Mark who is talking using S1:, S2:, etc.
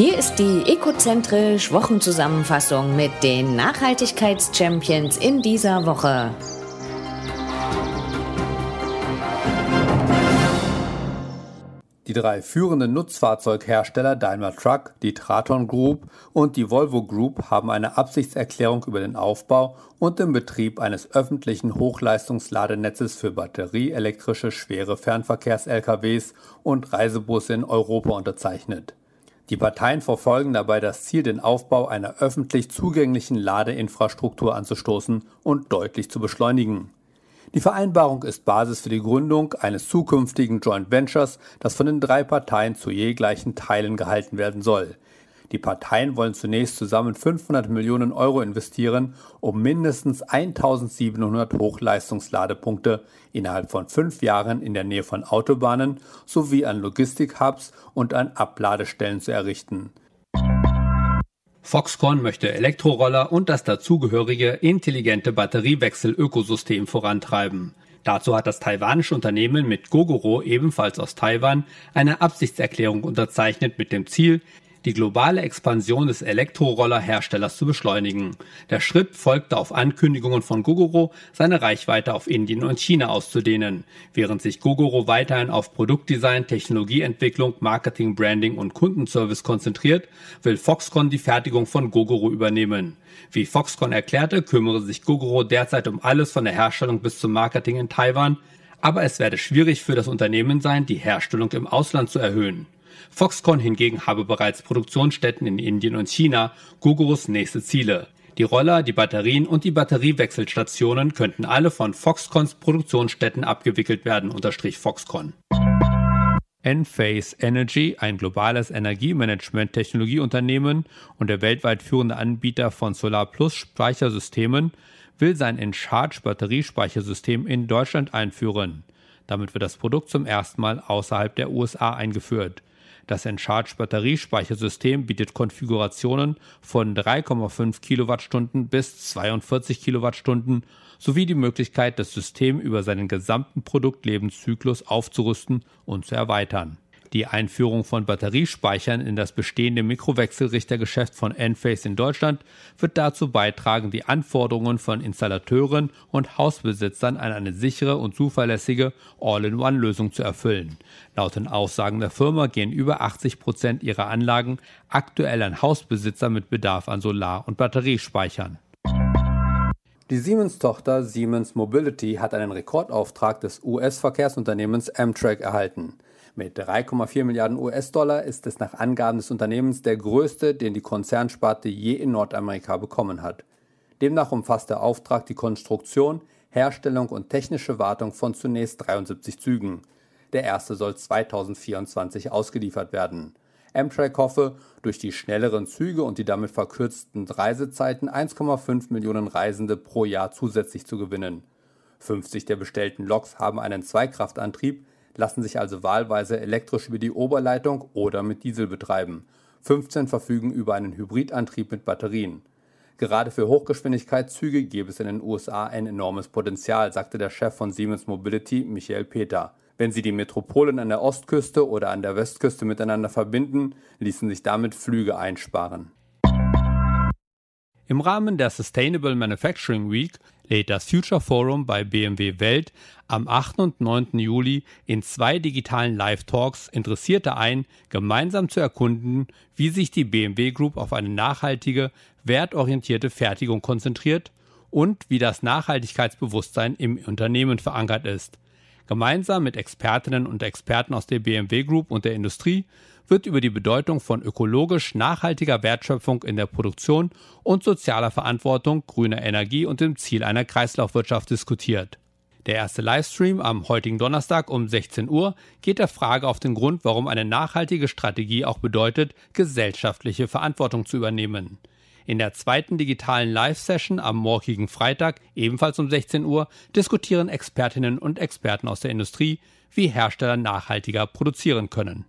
S1: Hier ist die Ekozentrisch Wochenzusammenfassung mit den Nachhaltigkeitschampions in dieser Woche.
S2: Die drei führenden Nutzfahrzeughersteller Daimler Truck, die Traton Group und die Volvo Group haben eine Absichtserklärung über den Aufbau und den Betrieb eines öffentlichen Hochleistungsladenetzes für batterieelektrische schwere Fernverkehrs-LKWs und Reisebusse in Europa unterzeichnet. Die Parteien verfolgen dabei das Ziel, den Aufbau einer öffentlich zugänglichen Ladeinfrastruktur anzustoßen und deutlich zu beschleunigen. Die Vereinbarung ist Basis für die Gründung eines zukünftigen Joint Ventures, das von den drei Parteien zu je gleichen Teilen gehalten werden soll. Die Parteien wollen zunächst zusammen 500 Millionen Euro investieren, um mindestens 1700 Hochleistungsladepunkte innerhalb von fünf Jahren in der Nähe von Autobahnen sowie an Logistikhubs und an Abladestellen zu errichten.
S3: Foxconn möchte Elektroroller und das dazugehörige intelligente Batteriewechselökosystem vorantreiben. Dazu hat das taiwanische Unternehmen mit Gogoro ebenfalls aus Taiwan eine Absichtserklärung unterzeichnet mit dem Ziel, die globale Expansion des Elektrorollerherstellers zu beschleunigen. Der Schritt folgte auf Ankündigungen von Gogoro, seine Reichweite auf Indien und China auszudehnen. Während sich Gogoro weiterhin auf Produktdesign, Technologieentwicklung, Marketing, Branding und Kundenservice konzentriert, will Foxconn die Fertigung von Gogoro übernehmen. Wie Foxconn erklärte, kümmere sich Gogoro derzeit um alles von der Herstellung bis zum Marketing in Taiwan, aber es werde schwierig für das Unternehmen sein, die Herstellung im Ausland zu erhöhen. Foxconn hingegen habe bereits Produktionsstätten in Indien und China, Gogoros nächste Ziele. Die Roller, die Batterien und die Batteriewechselstationen könnten alle von Foxconns Produktionsstätten abgewickelt werden, unterstrich Foxconn.
S2: Enphase Energy, ein globales Energiemanagement-Technologieunternehmen und der weltweit führende Anbieter von Solar-Plus-Speichersystemen, will sein InCharge-Batteriespeichersystem in Deutschland einführen. Damit wird das Produkt zum ersten Mal außerhalb der USA eingeführt. Das Encharge Batteriespeichersystem bietet Konfigurationen von 3,5 Kilowattstunden bis 42 Kilowattstunden sowie die Möglichkeit, das System über seinen gesamten Produktlebenszyklus aufzurüsten und zu erweitern. Die Einführung von Batteriespeichern in das bestehende Mikrowechselrichtergeschäft von Enphase in Deutschland wird dazu beitragen, die Anforderungen von Installateuren und Hausbesitzern an eine sichere und zuverlässige All-in-One-Lösung zu erfüllen. Laut den Aussagen der Firma gehen über 80 Prozent ihrer Anlagen aktuell an Hausbesitzer mit Bedarf an Solar- und Batteriespeichern. Die Siemens-Tochter Siemens Mobility hat einen Rekordauftrag des US-Verkehrsunternehmens Amtrak erhalten. Mit 3,4 Milliarden US-Dollar ist es nach Angaben des Unternehmens der größte, den die Konzernsparte je in Nordamerika bekommen hat. Demnach umfasst der Auftrag die Konstruktion, Herstellung und technische Wartung von zunächst 73 Zügen. Der erste soll 2024 ausgeliefert werden. Amtrak hoffe, durch die schnelleren Züge und die damit verkürzten Reisezeiten 1,5 Millionen Reisende pro Jahr zusätzlich zu gewinnen. 50 der bestellten Loks haben einen Zweikraftantrieb, lassen sich also wahlweise elektrisch über die Oberleitung oder mit Diesel betreiben. 15 verfügen über einen Hybridantrieb mit Batterien. Gerade für Hochgeschwindigkeitszüge gäbe es in den USA ein enormes Potenzial, sagte der Chef von Siemens Mobility, Michael Peter. Wenn sie die Metropolen an der Ostküste oder an der Westküste miteinander verbinden, ließen sich damit Flüge einsparen. Im Rahmen der Sustainable Manufacturing Week lädt das Future Forum bei BMW Welt am 8. und 9. Juli in zwei digitalen Live-Talks Interessierte ein, gemeinsam zu erkunden, wie sich die BMW Group auf eine nachhaltige, wertorientierte Fertigung konzentriert und wie das Nachhaltigkeitsbewusstsein im Unternehmen verankert ist. Gemeinsam mit Expertinnen und Experten aus der BMW Group und der Industrie wird über die Bedeutung von ökologisch nachhaltiger Wertschöpfung in der Produktion und sozialer Verantwortung, grüner Energie und dem Ziel einer Kreislaufwirtschaft diskutiert. Der erste Livestream am heutigen Donnerstag um 16 Uhr geht der Frage auf den Grund, warum eine nachhaltige Strategie auch bedeutet, gesellschaftliche Verantwortung zu übernehmen. In der zweiten digitalen Live-Session am morgigen Freitag, ebenfalls um 16 Uhr, diskutieren Expertinnen und Experten aus der Industrie, wie Hersteller nachhaltiger produzieren können.